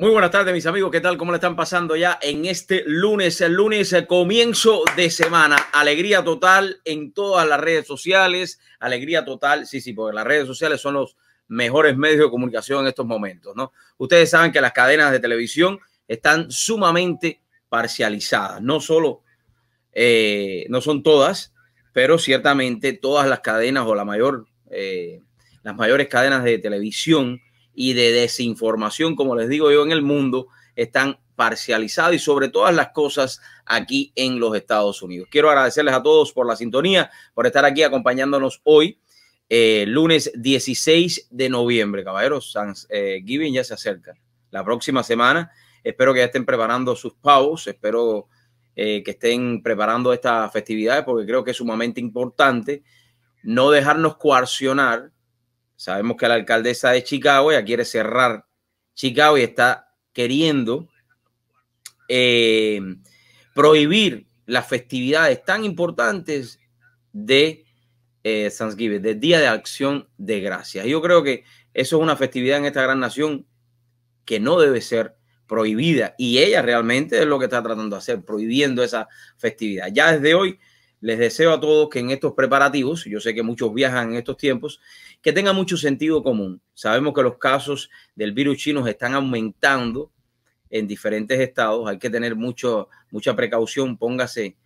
Muy buenas tardes, mis amigos. ¿Qué tal? ¿Cómo le están pasando ya en este lunes? El lunes, comienzo de semana. Alegría total en todas las redes sociales. Alegría total. Sí, sí, porque las redes sociales son los mejores medios de comunicación en estos momentos, ¿no? Ustedes saben que las cadenas de televisión están sumamente parcializadas. No solo, eh, no son todas, pero ciertamente todas las cadenas o la mayor, eh, las mayores cadenas de televisión y de desinformación, como les digo yo, en el mundo, están parcializadas y sobre todas las cosas aquí en los Estados Unidos. Quiero agradecerles a todos por la sintonía, por estar aquí acompañándonos hoy, eh, lunes 16 de noviembre. Caballeros, San eh, ya se acerca. La próxima semana, espero que ya estén preparando sus pavos, espero eh, que estén preparando estas festividades porque creo que es sumamente importante no dejarnos coaccionar Sabemos que la alcaldesa de Chicago ya quiere cerrar Chicago y está queriendo eh, prohibir las festividades tan importantes de eh, Thanksgiving, del Día de Acción de Gracias. Yo creo que eso es una festividad en esta gran nación que no debe ser prohibida y ella realmente es lo que está tratando de hacer, prohibiendo esa festividad. Ya desde hoy les deseo a todos que en estos preparativos, yo sé que muchos viajan en estos tiempos, que tenga mucho sentido común. Sabemos que los casos del virus chino están aumentando en diferentes estados. Hay que tener mucho, mucha precaución. Póngase,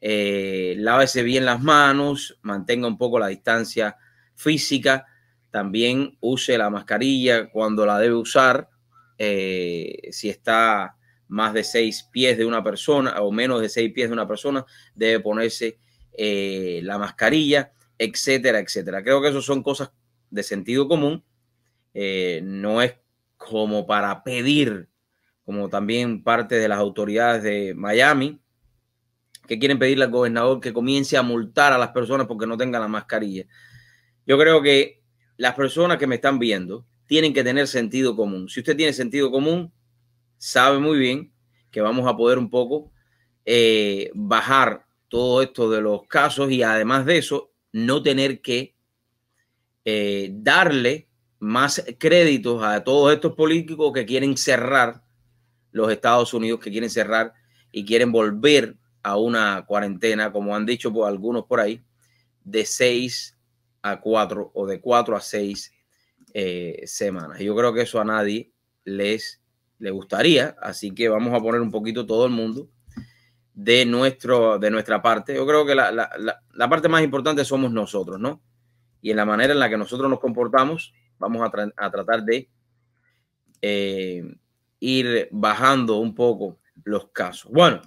eh, lávese bien las manos, mantenga un poco la distancia física. También use la mascarilla cuando la debe usar. Eh, si está más de seis pies de una persona o menos de seis pies de una persona, debe ponerse eh, la mascarilla, etcétera, etcétera. Creo que eso son cosas de sentido común. Eh, no es como para pedir, como también parte de las autoridades de Miami, que quieren pedirle al gobernador que comience a multar a las personas porque no tengan la mascarilla. Yo creo que las personas que me están viendo tienen que tener sentido común. Si usted tiene sentido común, sabe muy bien que vamos a poder un poco eh, bajar todo esto de los casos y además de eso, no tener que eh, darle más créditos a todos estos políticos que quieren cerrar los Estados Unidos, que quieren cerrar y quieren volver a una cuarentena, como han dicho algunos por ahí, de seis a cuatro o de cuatro a seis eh, semanas. Yo creo que eso a nadie les le gustaría, así que vamos a poner un poquito todo el mundo de, nuestro, de nuestra parte. Yo creo que la, la, la, parte más importante somos nosotros, ¿no? Y en la manera en la que nosotros nos comportamos, vamos a, tratar de eh, ir bajando un poco los casos. Bueno,